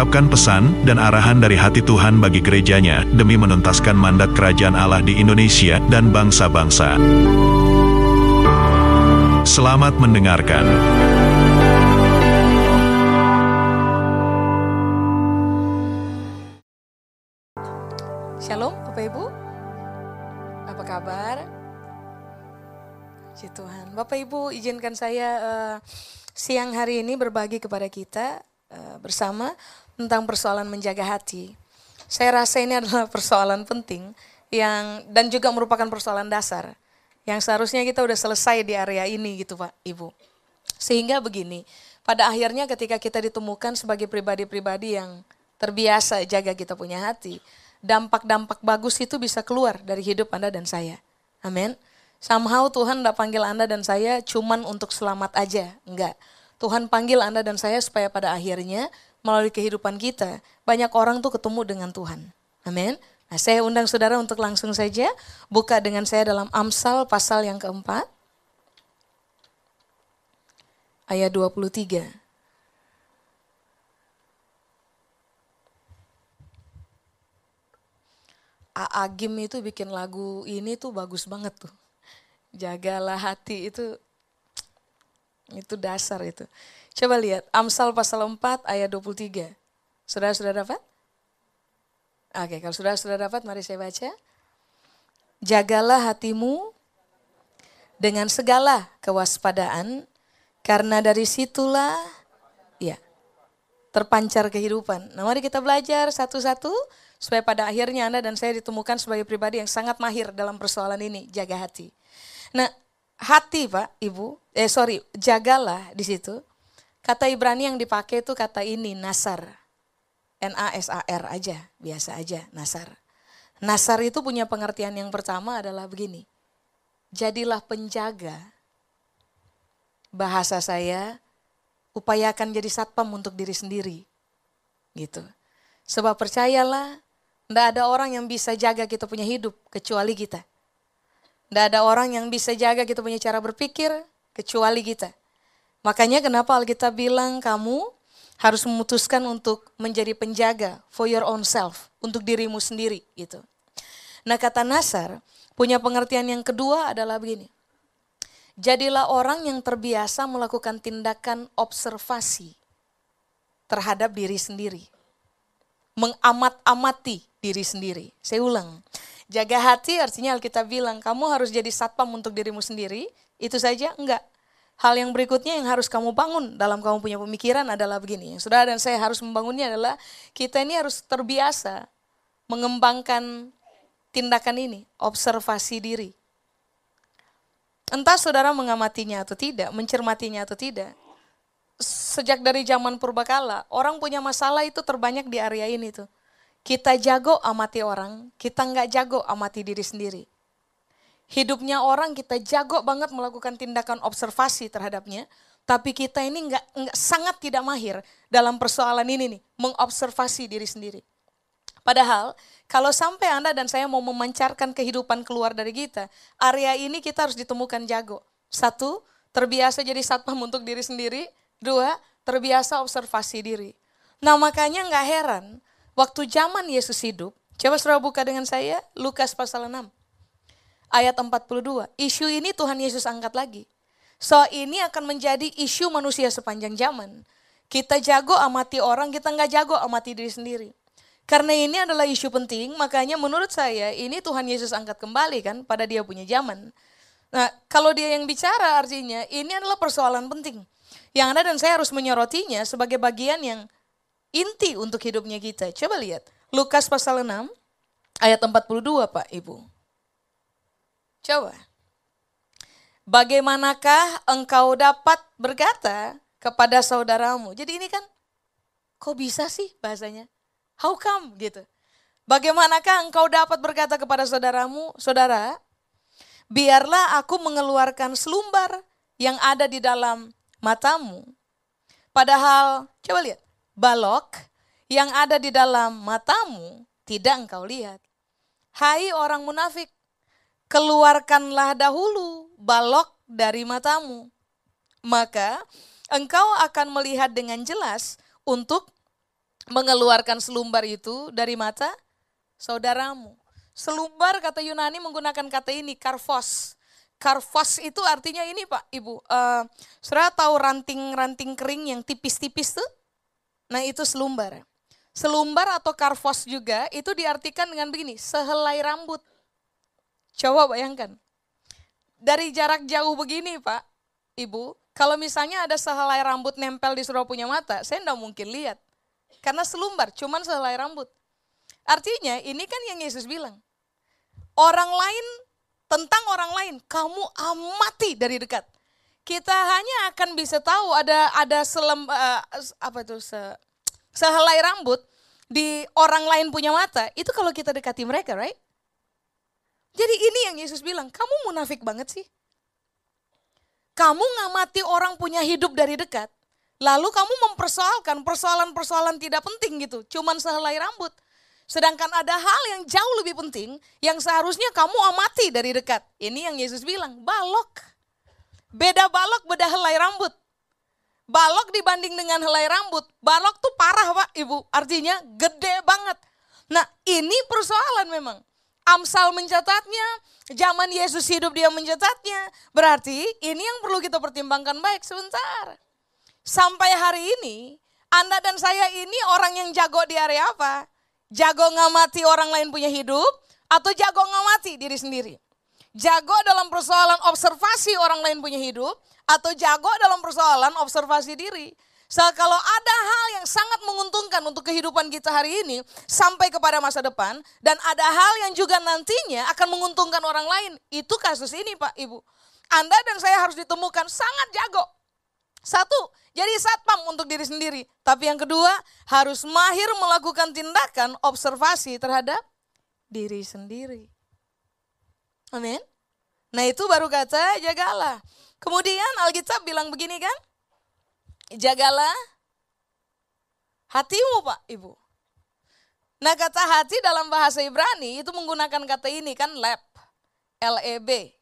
mengungkapkan pesan dan arahan dari hati Tuhan bagi gerejanya demi menuntaskan mandat kerajaan Allah di Indonesia dan bangsa-bangsa. Selamat mendengarkan. Shalom Bapak Ibu. Apa kabar? Puji Tuhan. Bapak Ibu izinkan saya uh, siang hari ini berbagi kepada kita uh, bersama tentang persoalan menjaga hati. Saya rasa ini adalah persoalan penting yang dan juga merupakan persoalan dasar yang seharusnya kita udah selesai di area ini gitu Pak Ibu. Sehingga begini, pada akhirnya ketika kita ditemukan sebagai pribadi-pribadi yang terbiasa jaga kita punya hati, dampak-dampak bagus itu bisa keluar dari hidup Anda dan saya. Amin. Somehow Tuhan tidak panggil Anda dan saya cuman untuk selamat aja. Enggak. Tuhan panggil Anda dan saya supaya pada akhirnya melalui kehidupan kita banyak orang tuh ketemu dengan Tuhan. Amin. Nah, saya undang saudara untuk langsung saja buka dengan saya dalam Amsal pasal yang keempat. Ayat 23. Agim itu bikin lagu ini tuh bagus banget tuh. Jagalah hati itu itu dasar itu. Coba lihat Amsal pasal 4 ayat 23. Saudara sudah dapat? Oke, kalau sudah sudah dapat mari saya baca. Jagalah hatimu dengan segala kewaspadaan karena dari situlah ya terpancar kehidupan. Nah, mari kita belajar satu-satu supaya pada akhirnya Anda dan saya ditemukan sebagai pribadi yang sangat mahir dalam persoalan ini, jaga hati. Nah, hati Pak, Ibu, eh sorry, jagalah di situ. Kata Ibrani yang dipakai itu kata ini, nasar. N-A-S-A-R aja, biasa aja, nasar. Nasar itu punya pengertian yang pertama adalah begini. Jadilah penjaga. Bahasa saya, upayakan jadi satpam untuk diri sendiri. Gitu. Sebab percayalah, tidak ada orang yang bisa jaga kita punya hidup kecuali kita. Tidak ada orang yang bisa jaga kita punya cara berpikir kecuali kita. Makanya kenapa Alkitab bilang kamu harus memutuskan untuk menjadi penjaga for your own self, untuk dirimu sendiri gitu. Nah kata Nasar punya pengertian yang kedua adalah begini. Jadilah orang yang terbiasa melakukan tindakan observasi terhadap diri sendiri. Mengamat-amati diri sendiri. Saya ulang. Jaga hati artinya Alkitab bilang kamu harus jadi satpam untuk dirimu sendiri. Itu saja? Enggak. Hal yang berikutnya yang harus kamu bangun dalam kamu punya pemikiran adalah begini. Saudara dan saya harus membangunnya adalah kita ini harus terbiasa mengembangkan tindakan ini, observasi diri. Entah saudara mengamatinya atau tidak, mencermatinya atau tidak. Sejak dari zaman purbakala, orang punya masalah itu terbanyak di area ini tuh. Kita jago amati orang, kita nggak jago amati diri sendiri hidupnya orang kita jago banget melakukan tindakan observasi terhadapnya, tapi kita ini nggak nggak sangat tidak mahir dalam persoalan ini nih, mengobservasi diri sendiri. Padahal kalau sampai Anda dan saya mau memancarkan kehidupan keluar dari kita, area ini kita harus ditemukan jago. Satu, terbiasa jadi satpam untuk diri sendiri. Dua, terbiasa observasi diri. Nah makanya nggak heran, waktu zaman Yesus hidup, coba saudara buka dengan saya, Lukas pasal 6 ayat 42. Isu ini Tuhan Yesus angkat lagi. So ini akan menjadi isu manusia sepanjang zaman. Kita jago amati orang, kita nggak jago amati diri sendiri. Karena ini adalah isu penting, makanya menurut saya ini Tuhan Yesus angkat kembali kan pada dia punya zaman. Nah kalau dia yang bicara artinya ini adalah persoalan penting. Yang Anda dan saya harus menyorotinya sebagai bagian yang inti untuk hidupnya kita. Coba lihat, Lukas pasal 6 ayat 42 Pak Ibu. Coba. Bagaimanakah engkau dapat berkata kepada saudaramu? Jadi ini kan, kok bisa sih bahasanya? How come gitu? Bagaimanakah engkau dapat berkata kepada saudaramu, saudara, biarlah aku mengeluarkan selumbar yang ada di dalam matamu. Padahal, coba lihat, balok yang ada di dalam matamu tidak engkau lihat. Hai orang munafik, keluarkanlah dahulu balok dari matamu. Maka engkau akan melihat dengan jelas untuk mengeluarkan selumbar itu dari mata saudaramu. Selumbar kata Yunani menggunakan kata ini, karfos. Karfos itu artinya ini Pak, Ibu. Uh, saudara tahu ranting-ranting kering yang tipis-tipis tuh? Nah itu selumbar. Selumbar atau karfos juga itu diartikan dengan begini, sehelai rambut. Coba bayangkan. Dari jarak jauh begini Pak, Ibu, kalau misalnya ada sehelai rambut nempel di saudara punya mata, saya tidak mungkin lihat. Karena selumbar, cuman sehelai rambut. Artinya ini kan yang Yesus bilang. Orang lain tentang orang lain, kamu amati dari dekat. Kita hanya akan bisa tahu ada ada selem uh, apa itu se, sehelai rambut di orang lain punya mata, itu kalau kita dekati mereka, right? Jadi ini yang Yesus bilang, kamu munafik banget sih. Kamu ngamati orang punya hidup dari dekat, lalu kamu mempersoalkan persoalan-persoalan tidak penting gitu, cuman sehelai rambut. Sedangkan ada hal yang jauh lebih penting yang seharusnya kamu amati dari dekat. Ini yang Yesus bilang, balok. Beda balok, beda helai rambut. Balok dibanding dengan helai rambut. Balok tuh parah pak ibu, artinya gede banget. Nah ini persoalan memang. Amsal mencatatnya, zaman Yesus hidup dia mencatatnya. Berarti ini yang perlu kita pertimbangkan baik sebentar. Sampai hari ini, Anda dan saya ini orang yang jago di area apa? Jago ngamati orang lain punya hidup atau jago ngamati diri sendiri? Jago dalam persoalan observasi orang lain punya hidup atau jago dalam persoalan observasi diri. So, kalau ada hal yang sangat menguntungkan untuk kehidupan kita hari ini sampai kepada masa depan dan ada hal yang juga nantinya akan menguntungkan orang lain, itu kasus ini Pak Ibu. Anda dan saya harus ditemukan sangat jago. Satu, jadi satpam untuk diri sendiri. Tapi yang kedua, harus mahir melakukan tindakan observasi terhadap diri sendiri. Amin. Nah itu baru kata jagalah. Kemudian Alkitab bilang begini kan? Jagalah hatimu Pak Ibu. Nah kata hati dalam bahasa Ibrani itu menggunakan kata ini kan lab. L-E-B.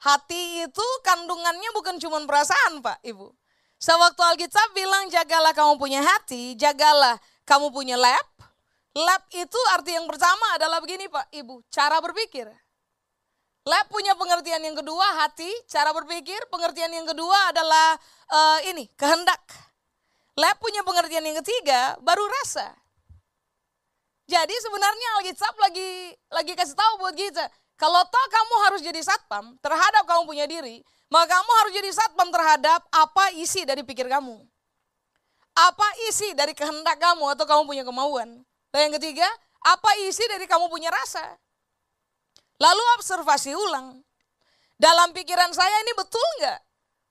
Hati itu kandungannya bukan cuma perasaan Pak Ibu. Sewaktu Alkitab bilang jagalah kamu punya hati, jagalah kamu punya lab. Lab itu arti yang pertama adalah begini Pak Ibu, cara berpikir. Lab punya pengertian yang kedua hati, cara berpikir. Pengertian yang kedua adalah uh, ini kehendak. Lab punya pengertian yang ketiga baru rasa. Jadi sebenarnya Alkitab lagi lagi kasih tahu buat kita, kalau toh kamu harus jadi satpam terhadap kamu punya diri, maka kamu harus jadi satpam terhadap apa isi dari pikir kamu. Apa isi dari kehendak kamu atau kamu punya kemauan. Dan yang ketiga, apa isi dari kamu punya rasa. Lalu observasi ulang. Dalam pikiran saya ini betul nggak?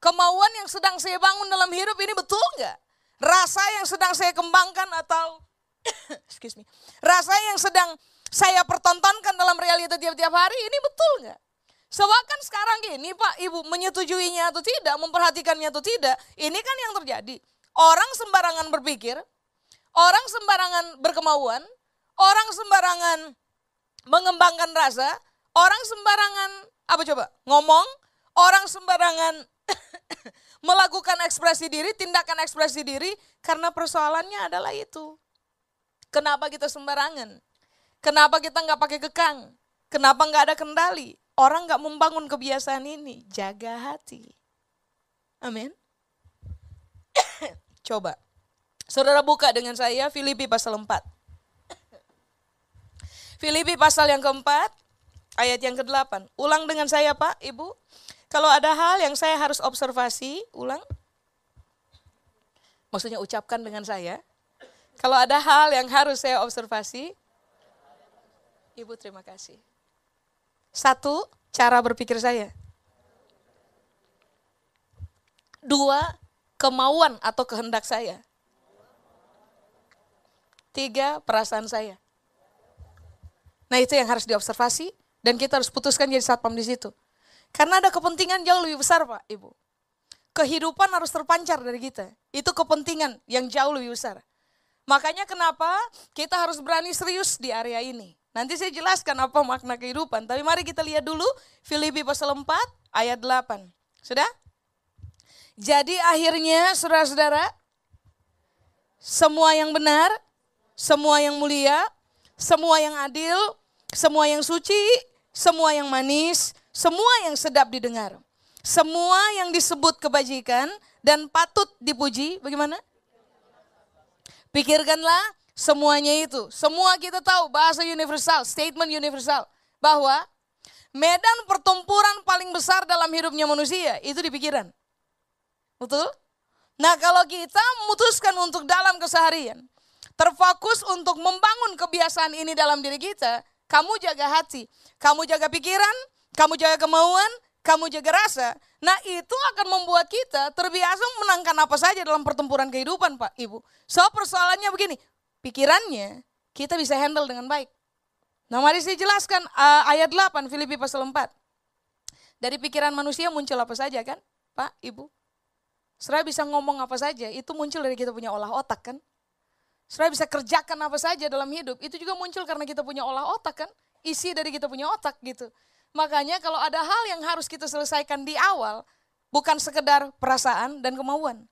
Kemauan yang sedang saya bangun dalam hidup ini betul nggak? Rasa yang sedang saya kembangkan atau excuse me, rasa yang sedang saya pertontonkan dalam realita tiap-tiap hari ini betul nggak? Sebab kan sekarang gini Pak, Ibu menyetujuinya atau tidak, memperhatikannya atau tidak, ini kan yang terjadi. Orang sembarangan berpikir, orang sembarangan berkemauan, orang sembarangan mengembangkan rasa, orang sembarangan apa coba? Ngomong, orang sembarangan melakukan ekspresi diri, tindakan ekspresi diri karena persoalannya adalah itu. Kenapa kita sembarangan? Kenapa kita nggak pakai kekang? Kenapa nggak ada kendali? Orang nggak membangun kebiasaan ini, jaga hati. Amin. Coba. Saudara buka dengan saya Filipi pasal 4. Filipi pasal yang keempat, ayat yang ke-8. Ulang dengan saya Pak, Ibu. Kalau ada hal yang saya harus observasi, ulang. Maksudnya ucapkan dengan saya. Kalau ada hal yang harus saya observasi, Ibu terima kasih. Satu, cara berpikir saya. Dua, kemauan atau kehendak saya. Tiga, perasaan saya. Nah itu yang harus diobservasi Dan kita harus putuskan jadi satpam di situ. Karena ada kepentingan jauh lebih besar Pak, Ibu. Kehidupan harus terpancar dari kita. Itu kepentingan yang jauh lebih besar. Makanya kenapa kita harus berani serius di area ini. Nanti saya jelaskan apa makna kehidupan. Tapi mari kita lihat dulu Filipi pasal 4 ayat 8. Sudah? Jadi akhirnya saudara-saudara, semua yang benar, semua yang mulia, semua yang adil, semua yang suci, semua yang manis, semua yang sedap didengar. Semua yang disebut kebajikan dan patut dipuji, bagaimana? Pikirkanlah semuanya itu. Semua kita tahu bahasa universal, statement universal. Bahwa medan pertempuran paling besar dalam hidupnya manusia itu di pikiran. Betul? Nah kalau kita memutuskan untuk dalam keseharian, terfokus untuk membangun kebiasaan ini dalam diri kita, kamu jaga hati, kamu jaga pikiran, kamu jaga kemauan, kamu jaga rasa. Nah itu akan membuat kita terbiasa menangkan apa saja dalam pertempuran kehidupan Pak Ibu. So persoalannya begini, pikirannya kita bisa handle dengan baik. Nah mari saya jelaskan uh, ayat 8 Filipi pasal 4. Dari pikiran manusia muncul apa saja kan Pak Ibu. Saudara bisa ngomong apa saja, itu muncul dari kita punya olah otak kan. Saudara bisa kerjakan apa saja dalam hidup, itu juga muncul karena kita punya olah otak kan. Isi dari kita punya otak gitu. Makanya kalau ada hal yang harus kita selesaikan di awal, bukan sekedar perasaan dan kemauan.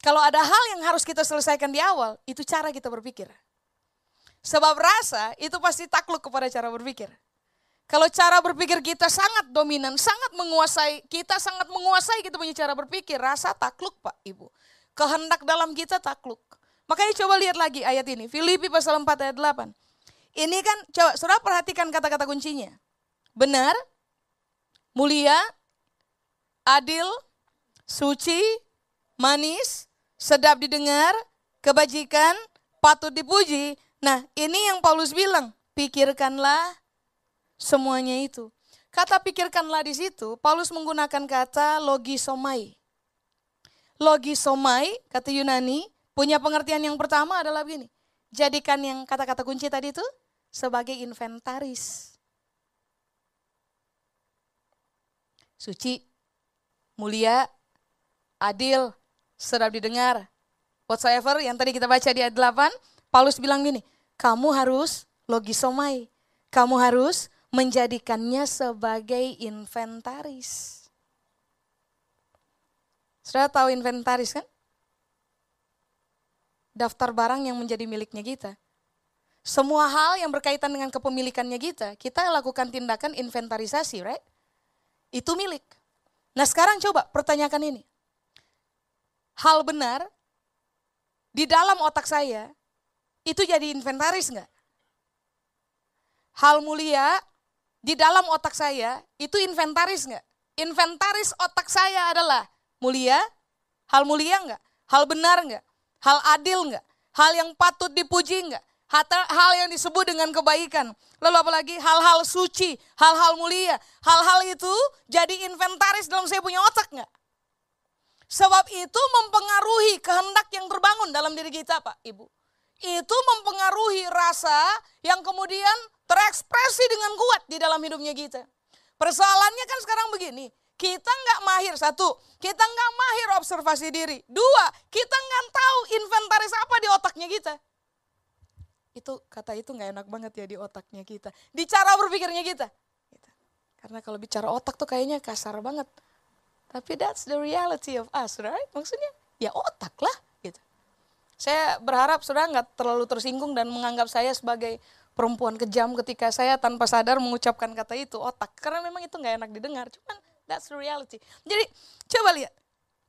Kalau ada hal yang harus kita selesaikan di awal, itu cara kita berpikir. Sebab rasa itu pasti takluk kepada cara berpikir. Kalau cara berpikir kita sangat dominan, sangat menguasai, kita sangat menguasai kita punya cara berpikir, rasa takluk Pak Ibu. Kehendak dalam kita takluk. Makanya coba lihat lagi ayat ini, Filipi pasal 4 ayat 8. Ini kan, coba saudara perhatikan kata-kata kuncinya benar, mulia, adil, suci, manis, sedap didengar, kebajikan, patut dipuji. Nah, ini yang Paulus bilang, pikirkanlah semuanya itu. Kata pikirkanlah di situ, Paulus menggunakan kata logisomai. Logisomai, kata Yunani, punya pengertian yang pertama adalah begini. Jadikan yang kata-kata kunci tadi itu sebagai inventaris. suci, mulia, adil, sedap didengar. Whatsoever yang tadi kita baca di ayat 8, Paulus bilang gini, kamu harus logisomai, kamu harus menjadikannya sebagai inventaris. Sudah tahu inventaris kan? Daftar barang yang menjadi miliknya kita. Semua hal yang berkaitan dengan kepemilikannya kita, kita lakukan tindakan inventarisasi, right? itu milik. Nah sekarang coba pertanyakan ini. Hal benar di dalam otak saya itu jadi inventaris nggak? Hal mulia di dalam otak saya itu inventaris nggak? Inventaris otak saya adalah mulia, hal mulia nggak? Hal benar nggak? Hal adil nggak? Hal yang patut dipuji nggak? hal yang disebut dengan kebaikan. Lalu apalagi hal-hal suci, hal-hal mulia. Hal-hal itu jadi inventaris dalam saya punya otak nggak? Sebab itu mempengaruhi kehendak yang terbangun dalam diri kita Pak Ibu. Itu mempengaruhi rasa yang kemudian terekspresi dengan kuat di dalam hidupnya kita. Persoalannya kan sekarang begini, kita nggak mahir satu, kita nggak mahir observasi diri. Dua, kita nggak tahu inventaris apa di otaknya kita. Itu kata itu nggak enak banget ya di otaknya kita. Di cara berpikirnya kita. Gitu. karena kalau bicara otak tuh kayaknya kasar banget. Tapi that's the reality of us right? Maksudnya ya otak lah gitu. Saya berharap sudah nggak terlalu tersinggung dan menganggap saya sebagai perempuan kejam ketika saya tanpa sadar mengucapkan kata itu otak. Karena memang itu nggak enak didengar. Cuman that's the reality jadi coba lihat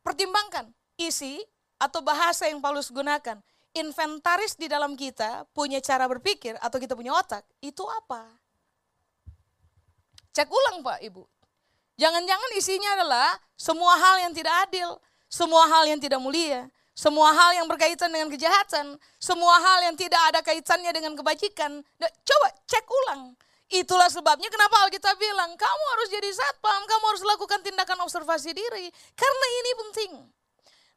pertimbangkan isi atau bahasa yang Paulus gunakan inventaris di dalam kita punya cara berpikir atau kita punya otak, itu apa? Cek ulang Pak Ibu. Jangan-jangan isinya adalah semua hal yang tidak adil, semua hal yang tidak mulia, semua hal yang berkaitan dengan kejahatan, semua hal yang tidak ada kaitannya dengan kebajikan. Coba cek ulang. Itulah sebabnya kenapa Alkitab bilang, kamu harus jadi satpam, kamu harus lakukan tindakan observasi diri. Karena ini penting.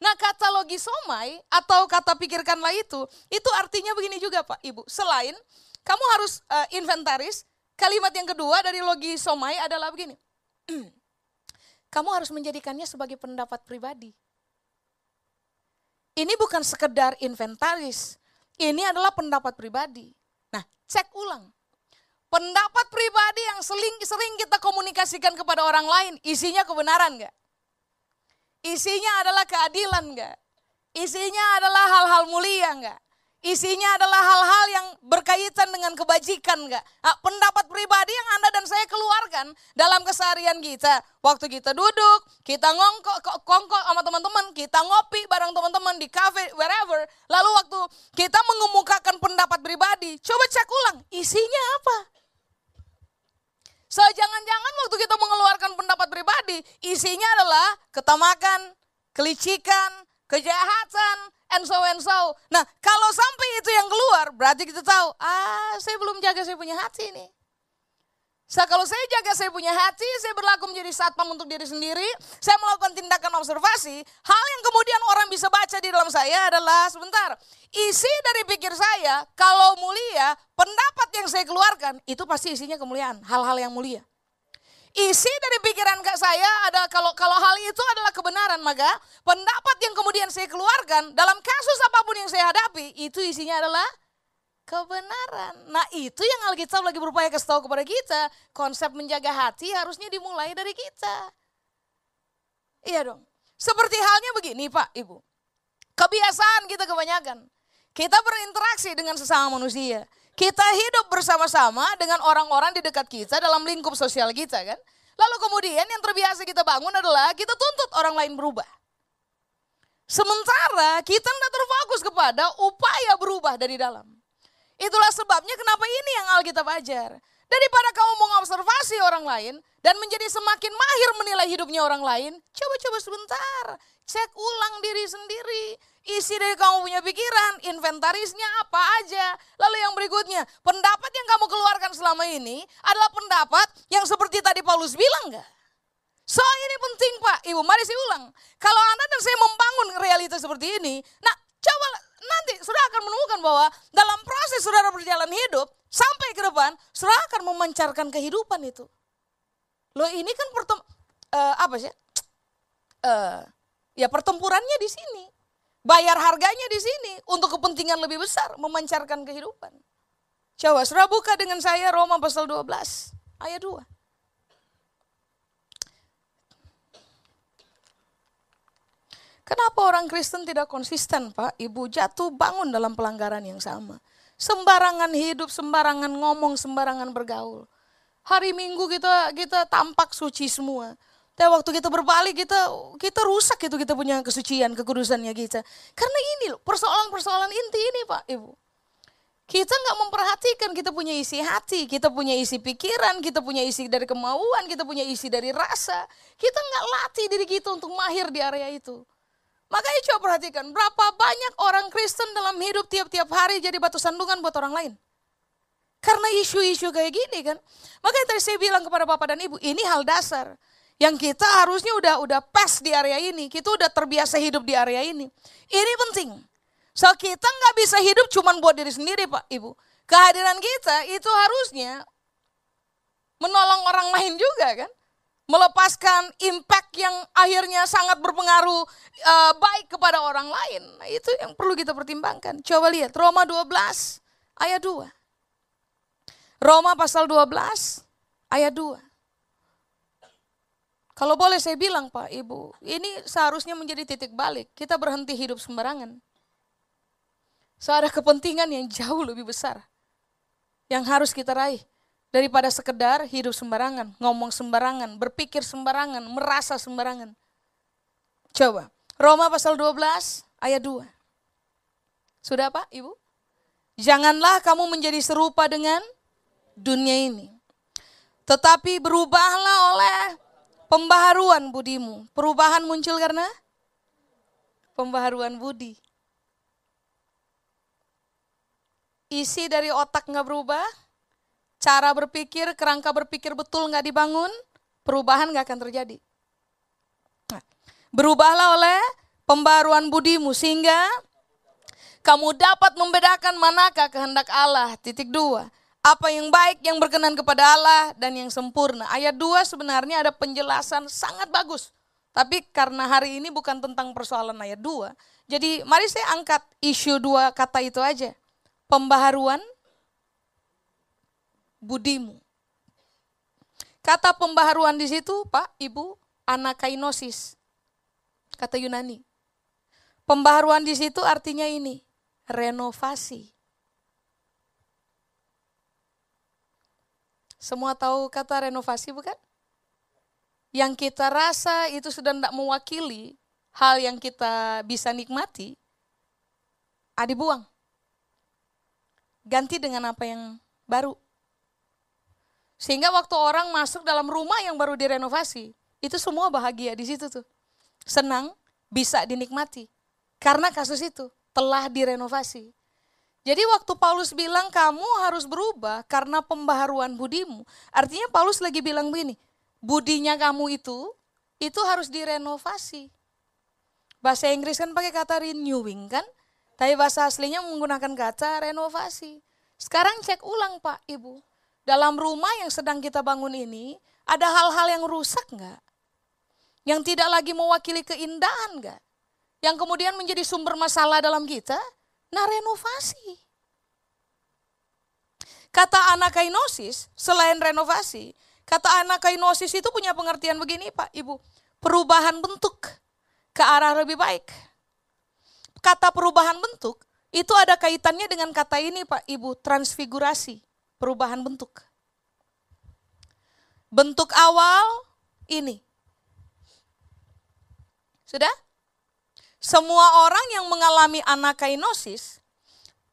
Nah kata logisomai atau kata pikirkanlah itu, itu artinya begini juga Pak Ibu. Selain kamu harus uh, inventaris, kalimat yang kedua dari logi somai adalah begini. Kamu harus menjadikannya sebagai pendapat pribadi. Ini bukan sekedar inventaris. Ini adalah pendapat pribadi. Nah, cek ulang. Pendapat pribadi yang sering, sering kita komunikasikan kepada orang lain, isinya kebenaran enggak? Isinya adalah keadilan enggak? Isinya adalah hal-hal mulia enggak? Isinya adalah hal-hal yang berkaitan dengan kebajikan enggak? Nah, pendapat pribadi yang Anda dan saya keluarkan dalam keseharian kita. Waktu kita duduk, kita ngongkok, kongkok sama teman-teman, kita ngopi bareng teman-teman di cafe, wherever. Lalu waktu kita mengemukakan pendapat pribadi, coba cek ulang, isinya apa? So jangan-jangan waktu kita mengeluarkan pendapat pribadi, isinya adalah ketamakan, kelicikan, kejahatan, and so and so. Nah, kalau sampai itu yang keluar, berarti kita tahu, ah, saya belum jaga saya punya hati nih. So, kalau saya jaga saya punya hati, saya berlaku menjadi satpam untuk diri sendiri, saya melakukan tindakan observasi, hal yang kemudian orang bisa baca di dalam saya adalah, sebentar, isi dari pikir saya, kalau mulia, pendapat yang saya keluarkan, itu pasti isinya kemuliaan, hal-hal yang mulia. Isi dari pikiran kak saya ada kalau kalau hal itu adalah kebenaran maka pendapat yang kemudian saya keluarkan dalam kasus apa pun yang saya hadapi itu isinya adalah kebenaran. Nah itu yang Alkitab lagi berupaya kasih tahu kepada kita. Konsep menjaga hati harusnya dimulai dari kita. Iya dong. Seperti halnya begini Pak Ibu. Kebiasaan kita kebanyakan. Kita berinteraksi dengan sesama manusia. Kita hidup bersama-sama dengan orang-orang di dekat kita dalam lingkup sosial kita kan. Lalu kemudian yang terbiasa kita bangun adalah kita tuntut orang lain berubah. Sementara kita tidak terfokus kepada upaya berubah dari dalam. Itulah sebabnya kenapa ini yang Alkitab ajar. Daripada kamu mengobservasi orang lain dan menjadi semakin mahir menilai hidupnya orang lain, coba-coba sebentar, cek ulang diri sendiri. Isi dari kamu punya pikiran, inventarisnya apa aja. Lalu yang berikutnya, pendapat yang kamu keluarkan selama ini adalah pendapat yang seperti tadi Paulus bilang enggak? Soal ini penting Pak, Ibu, mari saya ulang. Kalau Anda dan saya membangun realita seperti ini, nah coba nanti sudah akan menemukan bahwa dalam proses saudara berjalan hidup, sampai ke depan, saudara akan memancarkan kehidupan itu. Loh ini kan pertem uh, apa sih? Uh, ya pertempurannya di sini. Bayar harganya di sini untuk kepentingan lebih besar, memancarkan kehidupan. Coba sudah buka dengan saya Roma pasal 12 ayat 2. Kenapa orang Kristen tidak konsisten Pak? Ibu jatuh bangun dalam pelanggaran yang sama. Sembarangan hidup, sembarangan ngomong, sembarangan bergaul. Hari Minggu kita kita tampak suci semua. Tapi waktu kita berbalik kita kita rusak itu kita punya kesucian, kekudusannya kita. Karena ini loh persoalan-persoalan inti ini Pak Ibu. Kita nggak memperhatikan kita punya isi hati, kita punya isi pikiran, kita punya isi dari kemauan, kita punya isi dari rasa. Kita nggak latih diri kita untuk mahir di area itu. Makanya coba perhatikan, berapa banyak orang Kristen dalam hidup tiap-tiap hari jadi batu sandungan buat orang lain. Karena isu-isu kayak gini kan. Makanya tadi saya bilang kepada Bapak dan Ibu, ini hal dasar yang kita harusnya udah udah pas di area ini, kita udah terbiasa hidup di area ini. Ini penting. So kita nggak bisa hidup cuma buat diri sendiri Pak Ibu. Kehadiran kita itu harusnya menolong orang lain juga kan. Melepaskan impact yang akhirnya sangat berpengaruh uh, baik kepada orang lain. Nah, itu yang perlu kita pertimbangkan. Coba lihat Roma 12 ayat 2. Roma pasal 12 ayat 2. Kalau boleh saya bilang Pak, Ibu, ini seharusnya menjadi titik balik. Kita berhenti hidup sembarangan. So kepentingan yang jauh lebih besar. Yang harus kita raih. Daripada sekedar hidup sembarangan, ngomong sembarangan, berpikir sembarangan, merasa sembarangan. Coba, Roma pasal 12 ayat 2. Sudah Pak, Ibu? Janganlah kamu menjadi serupa dengan dunia ini. Tetapi berubahlah oleh Pembaharuan budimu. Perubahan muncul karena pembaharuan budi. Isi dari otak nggak berubah, cara berpikir, kerangka berpikir betul nggak dibangun, perubahan nggak akan terjadi. Nah, berubahlah oleh pembaruan budimu sehingga kamu dapat membedakan manakah kehendak Allah. Titik dua. apa yang baik, yang berkenan kepada Allah, dan yang sempurna. Ayat 2 sebenarnya ada penjelasan sangat bagus. Tapi karena hari ini bukan tentang persoalan ayat 2, jadi mari saya angkat isu dua kata itu aja. Pembaharuan budimu. Kata pembaharuan di situ, Pak, Ibu, anakainosis. Kata Yunani. Pembaharuan di situ artinya ini, renovasi. Semua tahu kata renovasi bukan? Yang kita rasa itu sudah tidak mewakili hal yang kita bisa nikmati, ah dibuang. Ganti dengan apa yang baru. Sehingga waktu orang masuk dalam rumah yang baru direnovasi, itu semua bahagia di situ tuh. Senang, bisa dinikmati. Karena kasus itu telah direnovasi. Jadi waktu Paulus bilang kamu harus berubah karena pembaharuan budimu. Artinya Paulus lagi bilang begini, budinya kamu itu, itu harus direnovasi. Bahasa Inggris kan pakai kata renewing kan? Tapi bahasa aslinya menggunakan kata renovasi. Sekarang cek ulang Pak Ibu. Dalam rumah yang sedang kita bangun ini, ada hal-hal yang rusak nggak? Yang tidak lagi mewakili keindahan nggak? Yang kemudian menjadi sumber masalah dalam kita? Nah renovasi. Kata anakainosis selain renovasi, kata anakainosis itu punya pengertian begini Pak Ibu. Perubahan bentuk ke arah lebih baik. Kata perubahan bentuk itu ada kaitannya dengan kata ini Pak Ibu, transfigurasi, perubahan bentuk. Bentuk awal ini. Sudah? Semua orang yang mengalami anakainosis,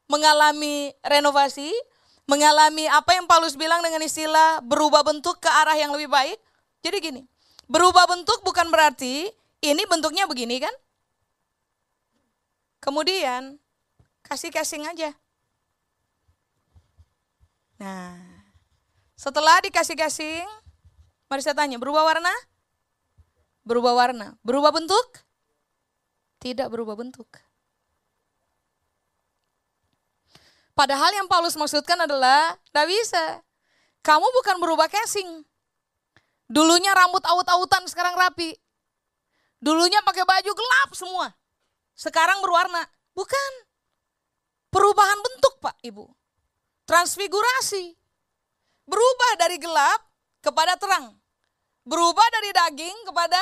mengalami renovasi, mengalami apa yang Paulus bilang dengan istilah berubah bentuk ke arah yang lebih baik. Jadi gini, berubah bentuk bukan berarti ini bentuknya begini kan? Kemudian kasih casing aja. Nah, setelah dikasih casing, mari saya tanya, berubah warna? Berubah warna. Berubah bentuk? tidak berubah bentuk. Padahal yang Paulus maksudkan adalah, tidak bisa. Kamu bukan berubah casing. Dulunya rambut aut-autan, sekarang rapi. Dulunya pakai baju gelap semua. Sekarang berwarna. Bukan. Perubahan bentuk Pak Ibu. Transfigurasi. Berubah dari gelap kepada terang. Berubah dari daging kepada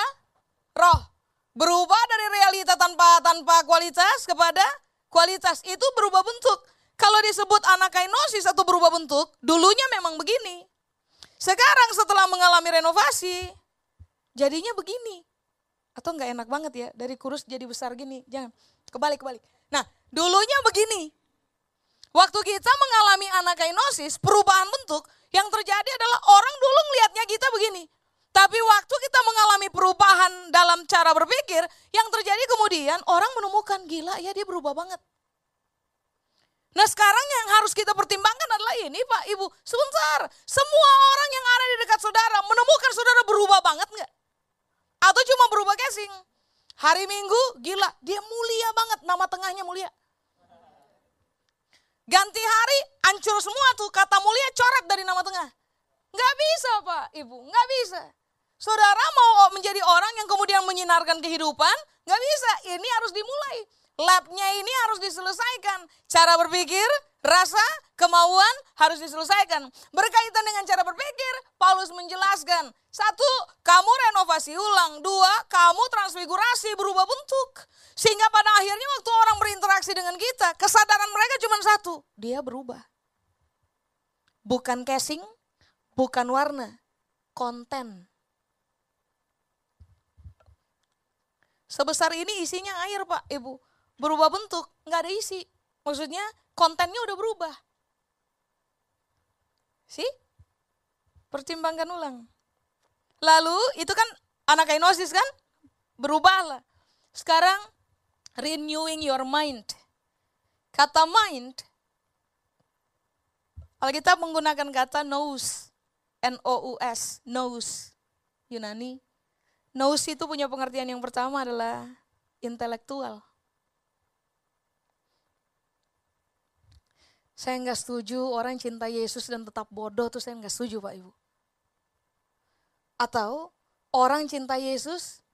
roh. Berubah dari realita tanpa tanpa kualitas kepada kualitas. Itu berubah bentuk. Kalau disebut anakainosis atau berubah bentuk, dulunya memang begini. Sekarang setelah mengalami renovasi, jadinya begini. Atau enggak enak banget ya, dari kurus jadi besar gini. Jangan, kebalik, kebalik. Nah, dulunya begini. Waktu kita mengalami anakainosis, perubahan bentuk, yang terjadi adalah orang dulu ngelihatnya kita begini. Tapi waktu kita mengalami perubahan dalam cara berpikir, yang terjadi kemudian orang menemukan gila ya dia berubah banget. Nah sekarang yang harus kita pertimbangkan adalah ini Pak Ibu, sebentar. Semua orang yang ada di dekat saudara menemukan saudara berubah banget nggak? Atau cuma berubah casing? Hari Minggu gila, dia mulia banget, nama tengahnya mulia. Ganti hari, hancur semua tuh, kata mulia coret dari nama tengah. Nggak bisa Pak Ibu, nggak bisa. Saudara mau menjadi orang yang kemudian menyinarkan kehidupan? Nggak bisa, ini harus dimulai. Labnya ini harus diselesaikan. Cara berpikir, rasa, kemauan harus diselesaikan. Berkaitan dengan cara berpikir, Paulus menjelaskan. Satu, kamu renovasi ulang. Dua, kamu transfigurasi berubah bentuk. Sehingga pada akhirnya waktu orang berinteraksi dengan kita, kesadaran mereka cuma satu. Dia berubah. Bukan casing, bukan warna, konten. Sebesar ini isinya air Pak, Ibu. Berubah bentuk, nggak ada isi. Maksudnya kontennya udah berubah. Sih? Pertimbangkan ulang. Lalu itu kan anak kainosis kan? Berubahlah. Sekarang renewing your mind. Kata mind, Alkitab menggunakan kata nous. N-O-U-S, nous. Yunani, Nous itu punya pengertian yang pertama adalah intelektual. Saya nggak setuju orang cinta Yesus dan tetap bodoh tuh saya nggak setuju Pak Ibu. Atau orang cinta Yesus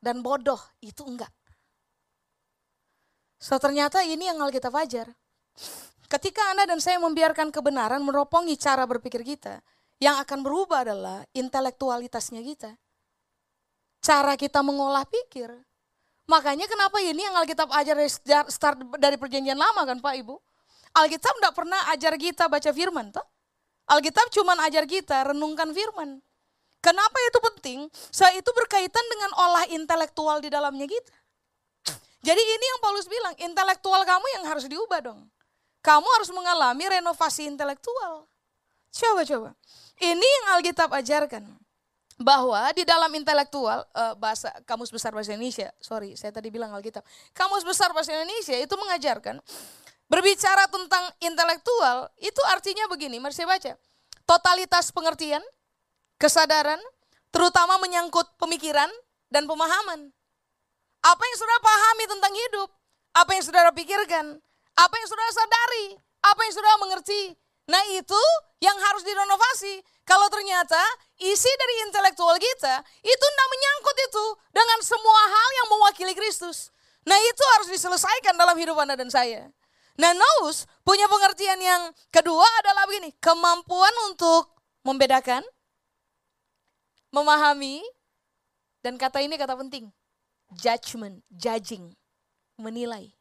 dan bodoh itu enggak. So ternyata ini yang Alkitab ajar. Ketika Anda dan saya membiarkan kebenaran meropongi cara berpikir kita, yang akan berubah adalah intelektualitasnya kita. Cara kita mengolah pikir. Makanya kenapa ini yang Alkitab ajar dari start dari perjanjian lama kan Pak Ibu? Alkitab tidak pernah ajar kita baca firman toh. Alkitab cuma ajar kita renungkan firman. Kenapa itu penting? Saya itu berkaitan dengan olah intelektual di dalamnya kita. Jadi ini yang Paulus bilang, intelektual kamu yang harus diubah dong. Kamu harus mengalami renovasi intelektual. Coba-coba. Ini yang Alkitab ajarkan. Bahwa di dalam intelektual, uh, bahasa Kamus Besar Bahasa Indonesia, sorry saya tadi bilang Alkitab. Kamus Besar Bahasa Indonesia itu mengajarkan Berbicara tentang intelektual, itu artinya begini, mari saya baca. Totalitas pengertian, kesadaran, terutama menyangkut pemikiran dan pemahaman. Apa yang saudara pahami tentang hidup, apa yang saudara pikirkan, apa yang saudara sadari, apa yang saudara mengerti. Nah itu yang harus direnovasi. Kalau ternyata isi dari intelektual kita itu tidak menyangkut itu dengan semua hal yang mewakili Kristus. Nah itu harus diselesaikan dalam hidup Anda dan saya. Nah, nous punya pengertian yang kedua adalah begini, kemampuan untuk membedakan, memahami, dan kata ini kata penting, judgment, judging, menilai.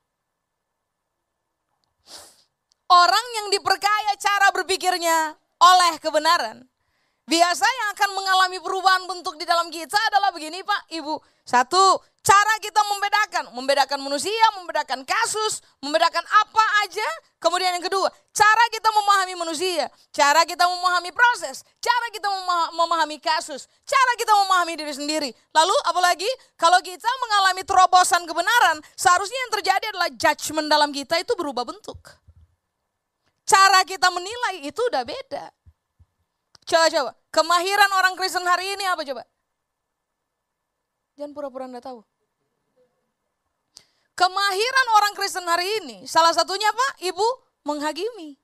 Orang yang diperkaya cara berpikirnya oleh kebenaran, biasa yang akan mengalami perubahan bentuk di dalam kita adalah begini Pak, Ibu. Satu, Cara kita membedakan, membedakan manusia, membedakan kasus, membedakan apa aja. Kemudian yang kedua, cara kita memahami manusia, cara kita memahami proses, cara kita memahami kasus, cara kita memahami diri sendiri. Lalu apalagi kalau kita mengalami terobosan kebenaran, seharusnya yang terjadi adalah judgment dalam kita itu berubah bentuk. Cara kita menilai itu udah beda. Coba-coba, kemahiran orang Kristen hari ini apa coba? Jangan pura-pura Anda tahu. Kemahiran orang Kristen hari ini, salah satunya Pak, Ibu menghakimi.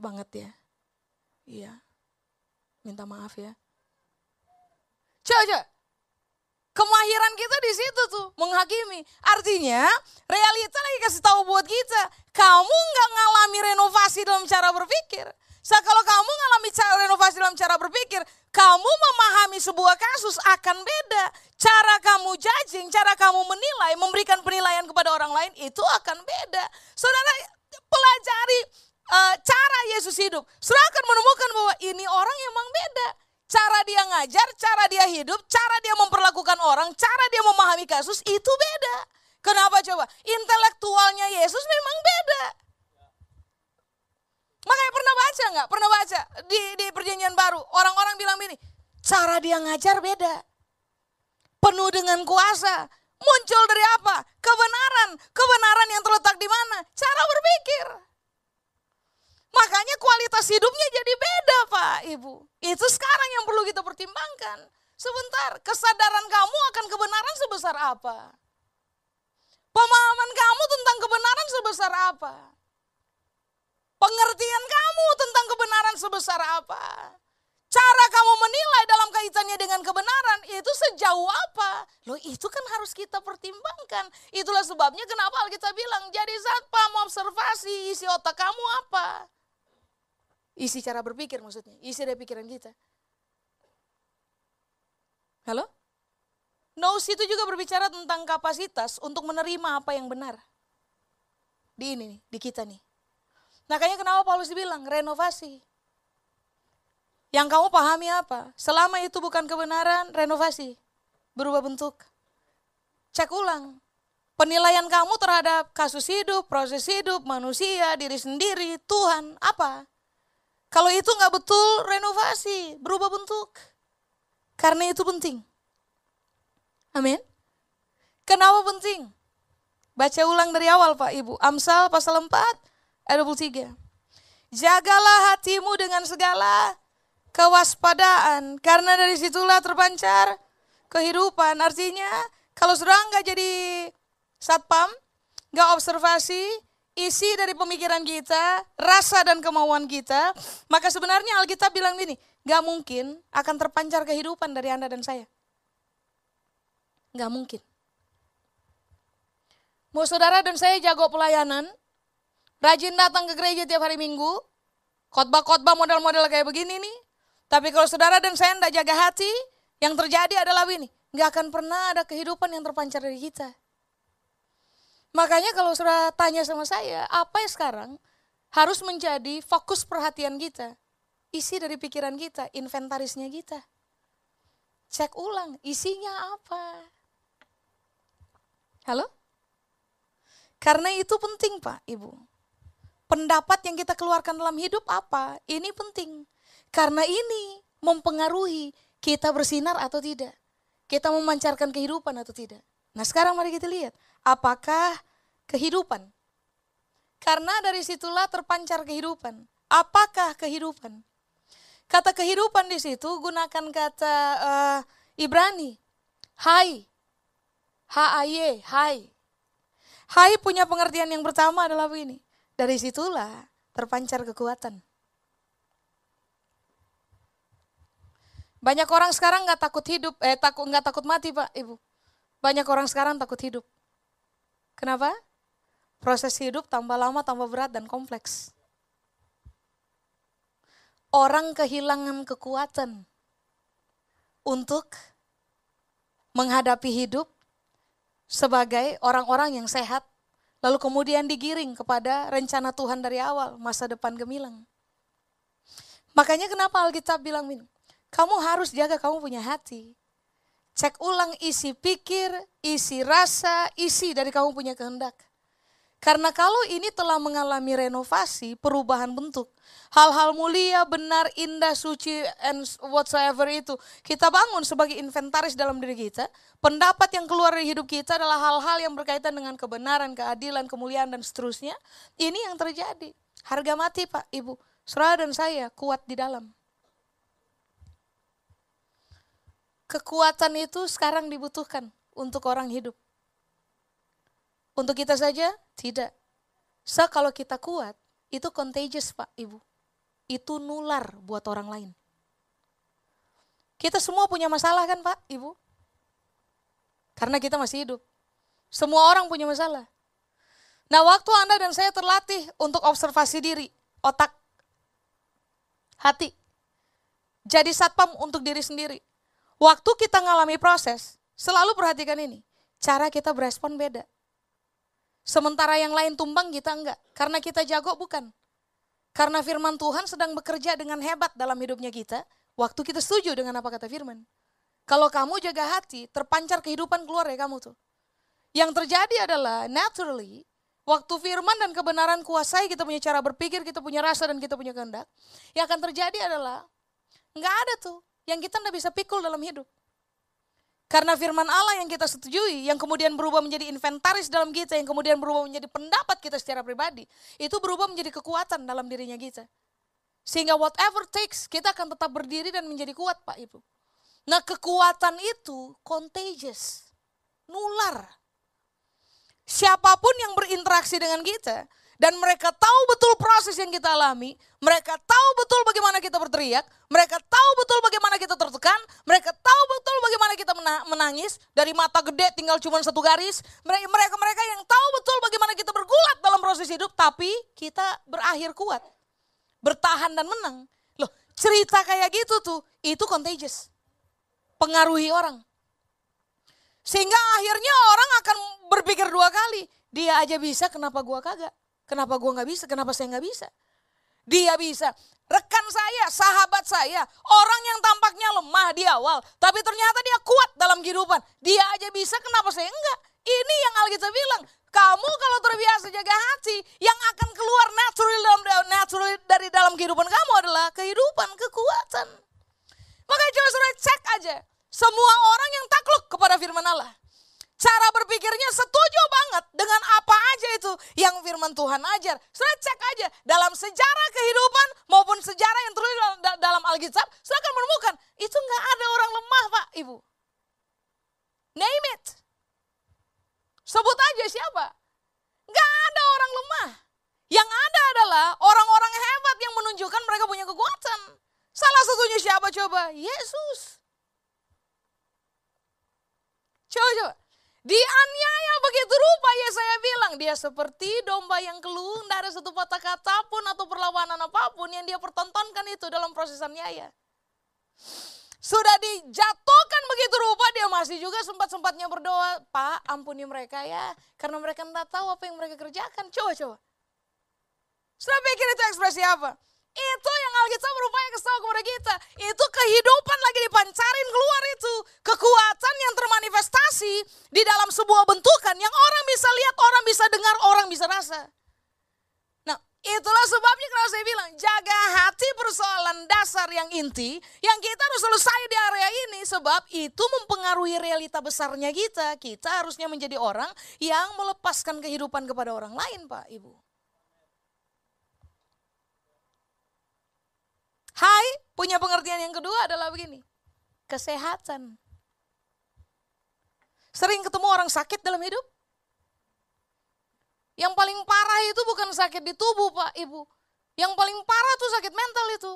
Banget ya. Iya. Minta maaf ya. Coba, coba. Kemahiran kita di situ tuh, menghakimi. Artinya, realita lagi kasih tahu buat kita, kamu nggak ngalami renovasi dalam cara berpikir. So, kalau kamu ngalami cara renovasi dalam cara berpikir, kamu memahami sebuah kasus akan beda. Cara kamu judging, cara kamu menilai, memberikan penilaian kepada orang lain itu akan beda. Saudara pelajari uh, cara Yesus hidup. Saudara akan menemukan bahwa ini orang emang beda. Cara dia ngajar, cara dia hidup, cara dia memperlakukan orang, cara dia memahami kasus itu beda. Kenapa coba? Intelektualnya Yesus memang beda. Makanya pernah baca nggak? Pernah baca di, di perjanjian baru. Orang-orang bilang begini, cara dia ngajar beda. Penuh dengan kuasa. Muncul dari apa? Kebenaran. Kebenaran yang terletak di mana? Cara berpikir. Makanya kualitas hidupnya jadi beda Pak Ibu. Itu sekarang yang perlu kita pertimbangkan. Sebentar, kesadaran kamu akan kebenaran sebesar apa? Pemahaman kamu tentang kebenaran sebesar apa? Pengertian kamu tentang kebenaran sebesar apa? Cara kamu menilai dalam kaitannya dengan kebenaran itu sejauh apa? Loh itu kan harus kita pertimbangkan. Itulah sebabnya kenapa Alkitab bilang jadi satpam observasi isi otak kamu apa? Isi cara berpikir maksudnya, isi dari pikiran kita. Halo? Nous itu juga berbicara tentang kapasitas untuk menerima apa yang benar. Di ini nih, di kita nih. Makanya kenapa Paulus bilang renovasi. Yang kamu pahami apa? Selama itu bukan kebenaran, renovasi. Berubah bentuk. Cek ulang. Penilaian kamu terhadap kasus hidup, proses hidup, manusia, diri sendiri, Tuhan, apa? Kalau itu nggak betul, renovasi, berubah bentuk. Karena itu penting. Amin. Kenapa penting? Baca ulang dari awal Pak Ibu. Amsal pasal 4 ayat 23. Jagalah hatimu dengan segala kewaspadaan, karena dari situlah terpancar kehidupan. Artinya, kalau sudah nggak jadi satpam, nggak observasi, isi dari pemikiran kita, rasa dan kemauan kita, maka sebenarnya Alkitab bilang gini, gak mungkin akan terpancar kehidupan dari Anda dan saya. Gak mungkin. Mau saudara dan saya jago pelayanan, rajin datang ke gereja tiap hari minggu, khotbah-khotbah model-model kayak begini nih. Tapi kalau saudara dan saya tidak jaga hati, yang terjadi adalah ini, nggak akan pernah ada kehidupan yang terpancar dari kita. Makanya kalau saudara tanya sama saya, apa yang sekarang harus menjadi fokus perhatian kita? Isi dari pikiran kita, inventarisnya kita. Cek ulang, isinya apa? Halo? Karena itu penting Pak, Ibu. Pendapat yang kita keluarkan dalam hidup apa? Ini penting. Karena ini mempengaruhi kita bersinar atau tidak. Kita memancarkan kehidupan atau tidak. Nah sekarang mari kita lihat, apakah kehidupan? Karena dari situlah terpancar kehidupan. Apakah kehidupan? Kata kehidupan di situ gunakan kata uh, Ibrani. Hai. H-A-Y, hai. Hai punya pengertian yang pertama adalah begini. Dari situlah terpancar kekuatan. Banyak orang sekarang nggak takut hidup, eh takut nggak takut mati pak, ibu. Banyak orang sekarang takut hidup. Kenapa? Proses hidup tambah lama, tambah berat dan kompleks. Orang kehilangan kekuatan untuk menghadapi hidup sebagai orang-orang yang sehat, lalu kemudian digiring kepada rencana Tuhan dari awal, masa depan gemilang. Makanya kenapa Alkitab bilang? Kamu harus jaga kamu punya hati. Cek ulang isi pikir, isi rasa, isi dari kamu punya kehendak. Karena kalau ini telah mengalami renovasi, perubahan bentuk, hal-hal mulia, benar, indah, suci, and whatsoever itu, kita bangun sebagai inventaris dalam diri kita. Pendapat yang keluar dari hidup kita adalah hal-hal yang berkaitan dengan kebenaran, keadilan, kemuliaan, dan seterusnya. Ini yang terjadi. Harga mati Pak, Ibu. Saudara dan saya kuat di dalam. Kekuatan itu sekarang dibutuhkan untuk orang hidup. Untuk kita saja, tidak. So, kalau kita kuat, itu contagious Pak, Ibu. Itu nular buat orang lain. Kita semua punya masalah kan Pak, Ibu? Karena kita masih hidup. Semua orang punya masalah. Nah waktu Anda dan saya terlatih untuk observasi diri, otak, hati. Jadi satpam untuk diri sendiri. Waktu kita ngalami proses, selalu perhatikan ini. Cara kita berespon beda. Sementara yang lain tumbang kita enggak. Karena kita jago bukan. Karena firman Tuhan sedang bekerja dengan hebat dalam hidupnya kita. Waktu kita setuju dengan apa kata firman. Kalau kamu jaga hati, terpancar kehidupan keluar ya kamu tuh. Yang terjadi adalah naturally, waktu firman dan kebenaran kuasai kita punya cara berpikir, kita punya rasa dan kita punya kehendak. Yang akan terjadi adalah, enggak ada tuh yang kita tidak bisa pikul dalam hidup. Karena firman Allah yang kita setujui, yang kemudian berubah menjadi inventaris dalam kita, yang kemudian berubah menjadi pendapat kita secara pribadi, itu berubah menjadi kekuatan dalam dirinya kita. Sehingga whatever takes, kita akan tetap berdiri dan menjadi kuat Pak Ibu. Nah kekuatan itu contagious, nular. Siapa pun yang berinteraksi dengan kita, dan mereka tahu betul proses yang kita alami, mereka tahu betul bagaimana kita berteriak, mereka tahu betul bagaimana kita tertekan, mereka tahu betul bagaimana kita menangis, dari mata gede tinggal cuma satu garis, mereka mereka yang tahu betul bagaimana kita bergulat dalam proses hidup, tapi kita berakhir kuat, bertahan dan menang. Loh, cerita kayak gitu tuh, itu contagious. Pengaruhi orang. Sehingga akhirnya orang akan berpikir dua kali, dia aja bisa kenapa gua kagak? Kenapa gue nggak bisa? Kenapa saya nggak bisa? Dia bisa. Rekan saya, sahabat saya, orang yang tampaknya lemah di awal, tapi ternyata dia kuat dalam kehidupan. Dia aja bisa, kenapa saya enggak? Ini yang Alkitab bilang, kamu kalau terbiasa jaga hati, yang akan keluar natural dalam natural dari dalam kehidupan kamu adalah kehidupan, kekuatan. Makanya coba saudara cek aja, semua orang yang takluk kepada firman Allah. Cara berpikirnya setuju banget dengan apa aja itu yang firman Tuhan ajar. Sudah cek aja dalam sejarah kehidupan maupun sejarah yang tertulis dalam, dalam Alkitab, saya akan menemukan itu nggak ada orang lemah pak ibu. Name it. Sebut aja siapa. Nggak ada orang lemah. Yang ada adalah orang-orang hebat yang menunjukkan mereka punya kekuatan. Salah satunya siapa coba? Yesus. Coba coba. Dianiaya begitu rupa ya saya bilang. Dia seperti domba yang keluh, tidak ada satu patah kata pun atau perlawanan apa pun yang dia pertontonkan itu dalam proses aniaya. Sudah dijatuhkan begitu rupa dia masih juga sempat-sempatnya berdoa. Pak ampuni mereka ya. Karena mereka tidak tahu apa yang mereka kerjakan. Coba coba. Sudah pikir itu ekspresi apa? Itu yang Alkitab berupaya kesal kepada kita. Itu kehidupan lagi dipancarin keluar itu. Kekuatan yang termanifestasi di dalam sebuah bentukan yang orang bisa lihat, orang bisa dengar, orang bisa rasa. Nah itulah sebabnya kalau saya bilang jaga hati persoalan dasar yang inti yang kita harus selesai di area ini sebab itu mempengaruhi realita besarnya kita. Kita harusnya menjadi orang yang melepaskan kehidupan kepada orang lain Pak Ibu. Hai, punya pengertian yang kedua adalah begini. Kesehatan. Sering ketemu orang sakit dalam hidup? Yang paling parah itu bukan sakit di tubuh Pak Ibu. Yang paling parah tuh sakit mental itu.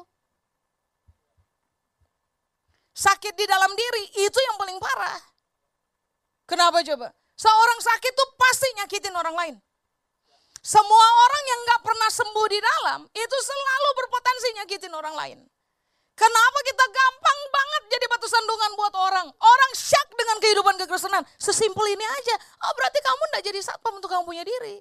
Sakit di dalam diri itu yang paling parah. Kenapa coba? Seorang sakit tuh pasti nyakitin orang lain. Semua orang yang gak pernah sembuh di dalam itu selalu berpotensi nyakitin orang lain. Kenapa kita gampang banget jadi batu sandungan buat orang? Orang syak dengan kehidupan kekristenan. Sesimpel ini aja. Oh berarti kamu gak jadi satpam untuk kamu punya diri.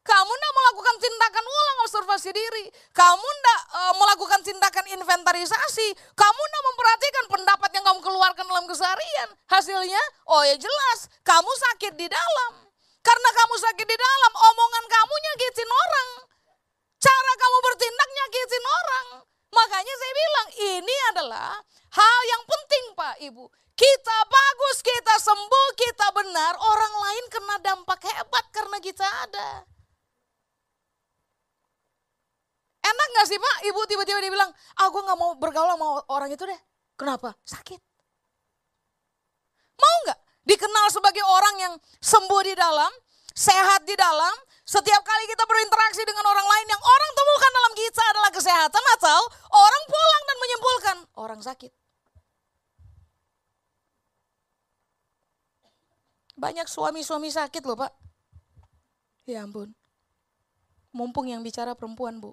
Kamu gak melakukan tindakan ulang observasi diri. Kamu uh, e, melakukan tindakan inventarisasi. Kamu gak memperhatikan pendapat yang kamu keluarkan dalam keseharian. Hasilnya, oh ya jelas, kamu sakit di dalam. Karena kamu sakit di dalam, omongan kamu nyakitin orang. Cara kamu bertindak nyakitin orang. Makanya saya bilang ini adalah hal yang penting Pak Ibu. Kita bagus, kita sembuh, kita benar. Orang lain kena dampak hebat karena kita ada. Enak gak sih Pak? Ibu tiba-tiba dia bilang, aku ah, gak mau bergaul sama orang itu deh. Kenapa? Sakit. Mau gak? dikenal sebagai orang yang sembuh di dalam, sehat di dalam. Setiap kali kita berinteraksi dengan orang lain yang orang temukan dalam kita adalah kesehatan atau orang pulang dan menyimpulkan orang sakit. Banyak suami-suami sakit loh pak. Ya ampun. Mumpung yang bicara perempuan bu.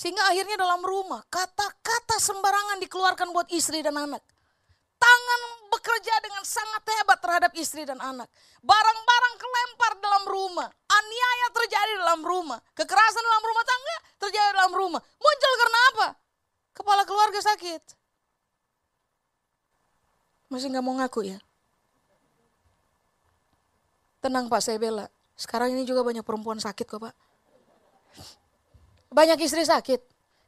Sehingga akhirnya dalam rumah kata-kata sembarangan dikeluarkan buat istri dan anak tangan bekerja dengan sangat hebat terhadap istri dan anak. Barang-barang kelempar dalam rumah, aniaya terjadi dalam rumah, kekerasan dalam rumah tangga terjadi dalam rumah. Muncul karena apa? Kepala keluarga sakit. Masih nggak mau ngaku ya? Tenang Pak, saya bela. Sekarang ini juga banyak perempuan sakit kok Pak. Banyak istri sakit.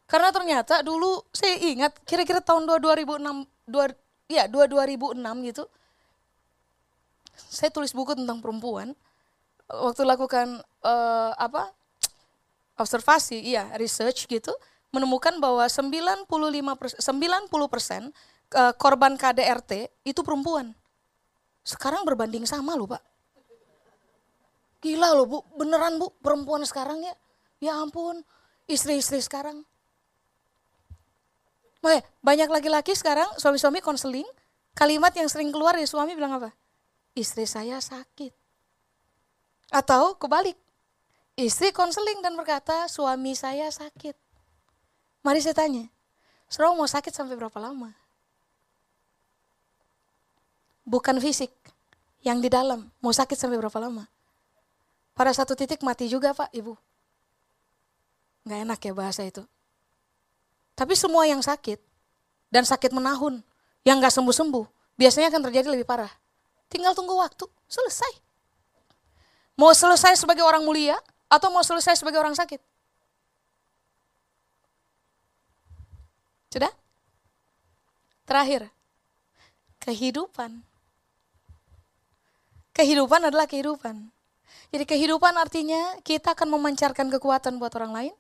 Karena ternyata dulu saya ingat kira-kira tahun 2006, ya dua 2006 gitu saya tulis buku tentang perempuan. Waktu lakukan uh, apa observasi iya research gitu menemukan bahwa 95 persen, 90 persen uh, korban KDRT itu perempuan. Sekarang berbanding sama loh pak. Gila loh bu. Beneran bu. Perempuan sekarang ya. Ya ampun istri-istri sekarang banyak laki-laki sekarang suami-suami konseling, kalimat yang sering keluar dari suami bilang apa? Istri saya sakit. Atau kebalik, istri konseling dan berkata suami saya sakit. Mari saya tanya, saudara mau sakit sampai berapa lama? Bukan fisik, yang di dalam mau sakit sampai berapa lama? Pada satu titik mati juga pak, ibu. Gak enak ya bahasa itu. Tapi semua yang sakit dan sakit menahun, yang gak sembuh-sembuh, biasanya akan terjadi lebih parah. Tinggal tunggu waktu, selesai. Mau selesai sebagai orang mulia atau mau selesai sebagai orang sakit? Sudah? Terakhir, kehidupan. Kehidupan adalah kehidupan. Jadi kehidupan artinya kita akan memancarkan kekuatan buat orang lain.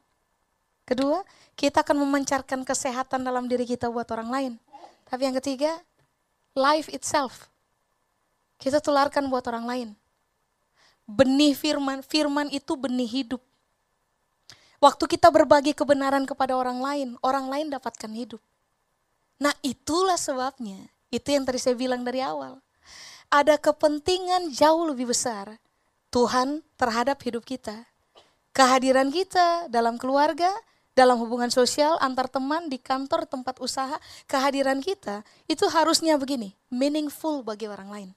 Kedua, kita akan memancarkan kesehatan dalam diri kita buat orang lain. Tapi yang ketiga, life itself. Kita tularkan buat orang lain. benih firman, firman itu benih hidup. Waktu kita berbagi kebenaran kepada orang lain, orang lain dapatkan hidup. Nah itulah sebabnya, itu yang tadi saya bilang dari awal. Ada kepentingan jauh lebih besar Tuhan terhadap hidup kita. Kehadiran kita dalam keluarga, dalam hubungan sosial, antar teman, di kantor, tempat usaha, kehadiran kita itu harusnya begini, meaningful bagi orang lain.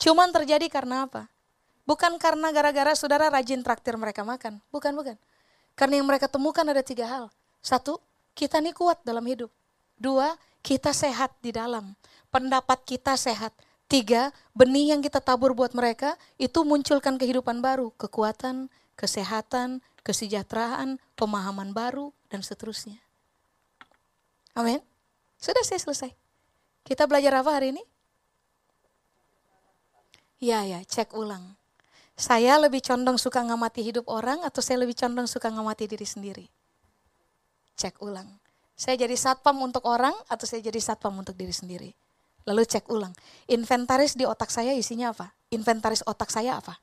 Cuman terjadi karena apa? Bukan karena gara-gara saudara rajin traktir mereka makan. Bukan, bukan. Karena yang mereka temukan ada tiga hal. Satu, kita ini kuat dalam hidup. Dua, kita sehat di dalam. Pendapat kita sehat. Tiga, benih yang kita tabur buat mereka itu munculkan kehidupan baru, kekuatan, kesehatan, kesejahteraan, pemahaman baru, dan seterusnya. Amin. Sudah saya selesai. Kita belajar apa hari ini? Ya, ya, cek ulang. Saya lebih condong suka ngamati hidup orang atau saya lebih condong suka ngamati diri sendiri? Cek ulang. Saya jadi satpam untuk orang atau saya jadi satpam untuk diri sendiri? Lalu cek ulang. Inventaris di otak saya isinya apa? Inventaris otak saya apa?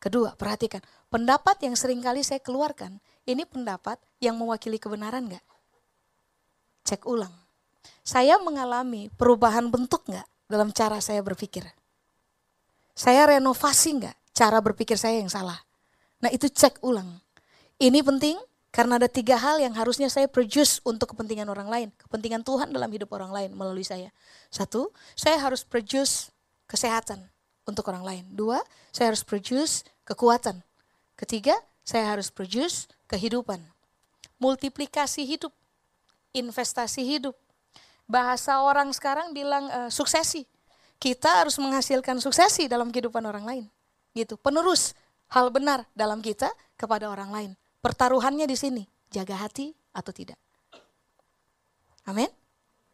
Kedua, perhatikan. Pendapat yang sering kali saya keluarkan, ini pendapat yang mewakili kebenaran nggak? Cek ulang. Saya mengalami perubahan bentuk nggak dalam cara saya berpikir? Saya renovasi nggak cara berpikir saya yang salah? Nah itu cek ulang. Ini penting karena ada tiga hal yang harusnya saya produce untuk kepentingan orang lain. Kepentingan Tuhan dalam hidup orang lain melalui saya. Satu, saya harus produce kesehatan untuk orang lain. Dua, saya harus produce kekuatan. Ketiga, saya harus produce kehidupan. Multiplikasi hidup, investasi hidup. Bahasa orang sekarang bilang uh, suksesi. Kita harus menghasilkan suksesi dalam kehidupan orang lain. Gitu, penerus hal benar dalam kita kepada orang lain. Pertaruhannya di sini, jaga hati atau tidak. Amin.